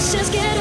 Just get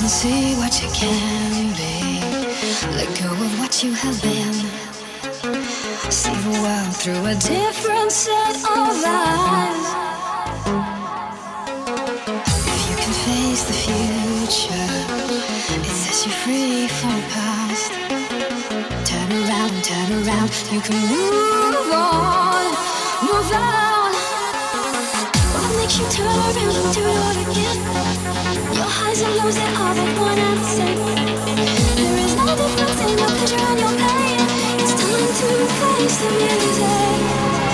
can see what you can be. Let go of what you have been. See the world through a different set of eyes. If you can face the future, it sets you free from the past. Turn around, turn around, you can move on, move on. What makes you turn around and do it all again? It's time to face the music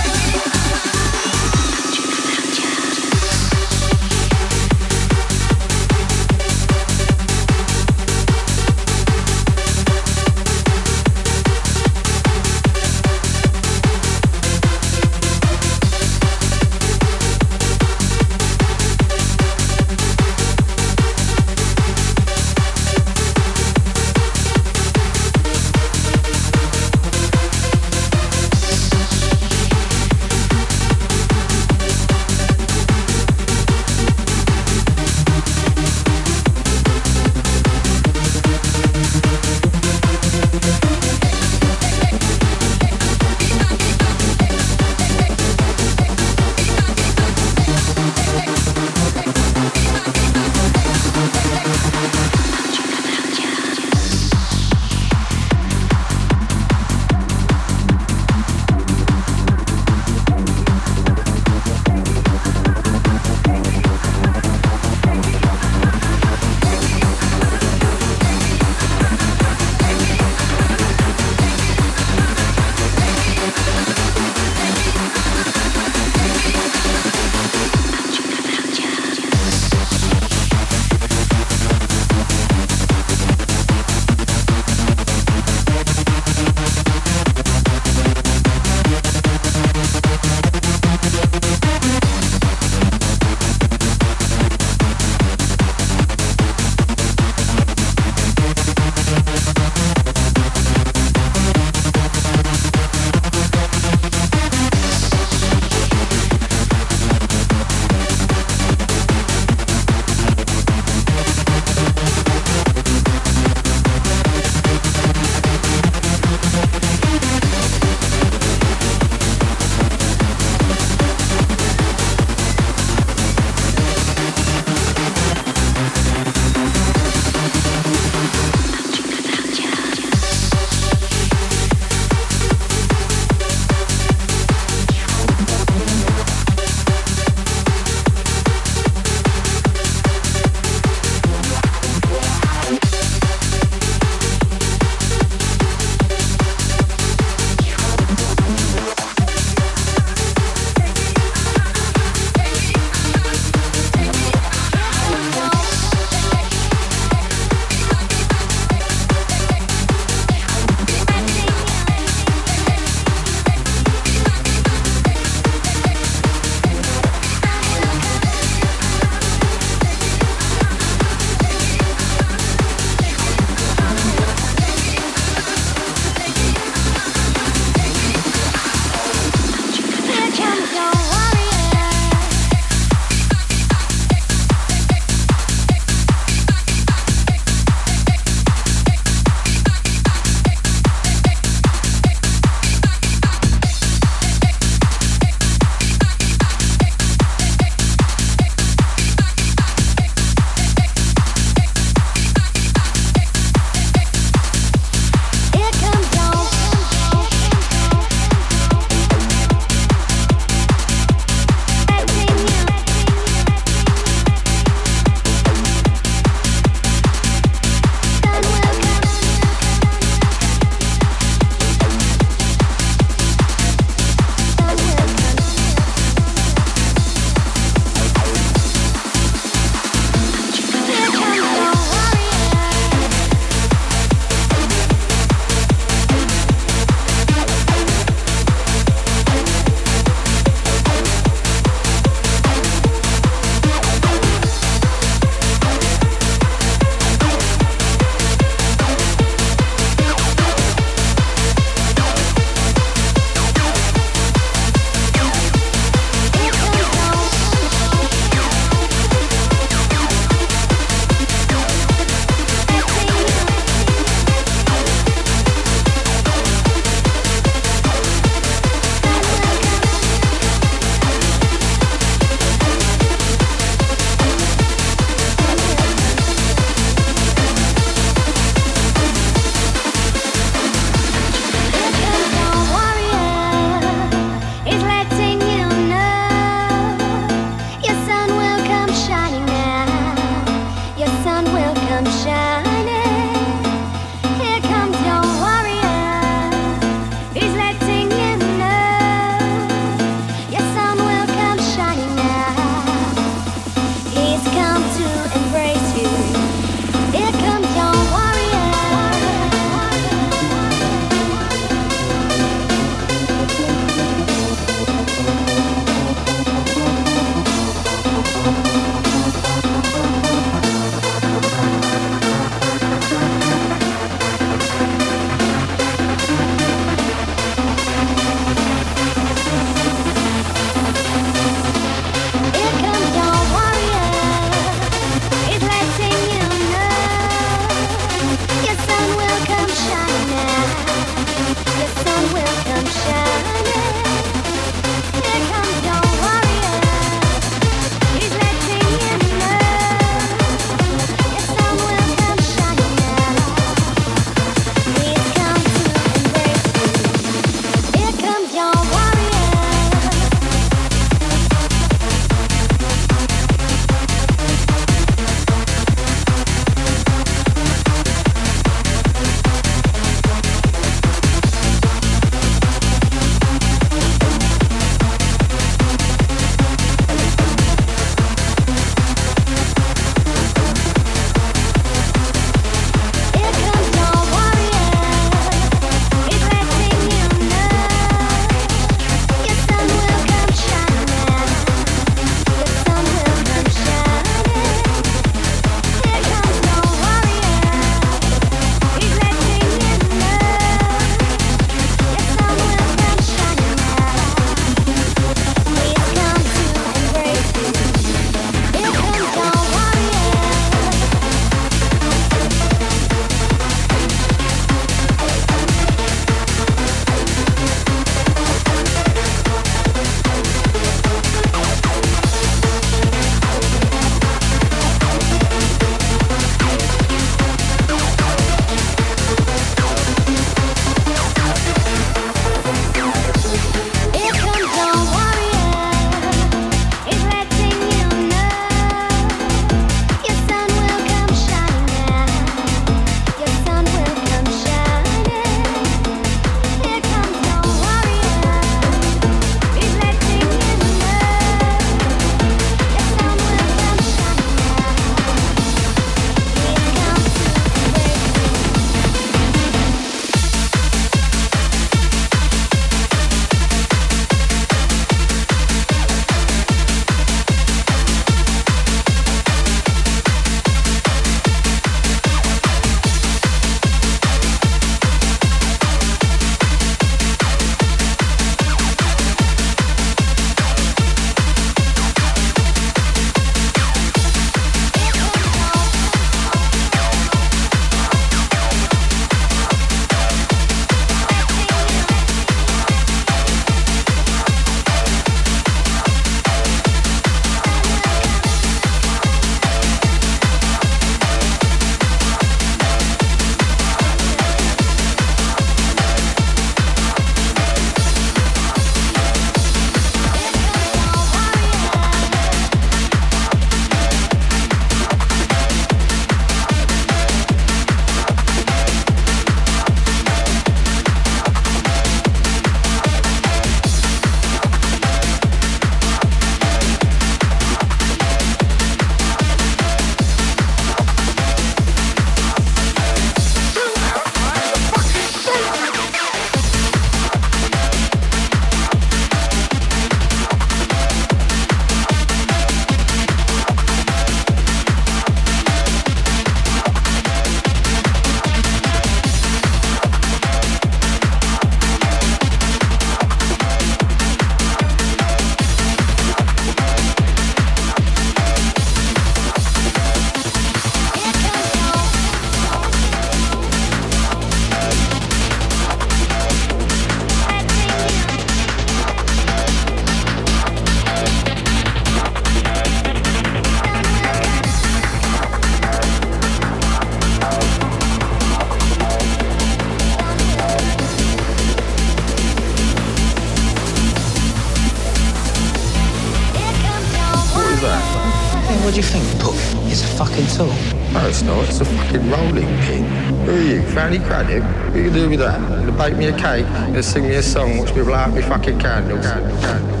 to bake me a cake and sing me a song which people light me fucking candles. candle, candle,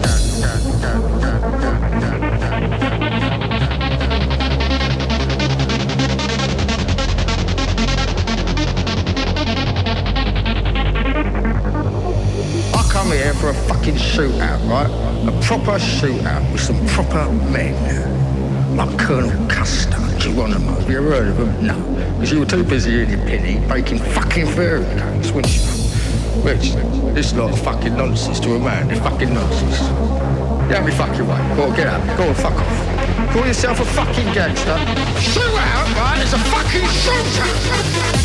candle, here for a fucking shootout, right? A proper shootout with some proper men. Like Colonel Custer, Geronimo. Have you ever heard of him? No. Because you were too busy in your penny baking fucking fairy cakes, weren't you? Which, this lot of fucking nonsense to a man. They're fucking nonsense. Get me fucking way. Go get out. Go fuck off. Call yourself a fucking gangster. Shoot out, right? It's a fucking shootout!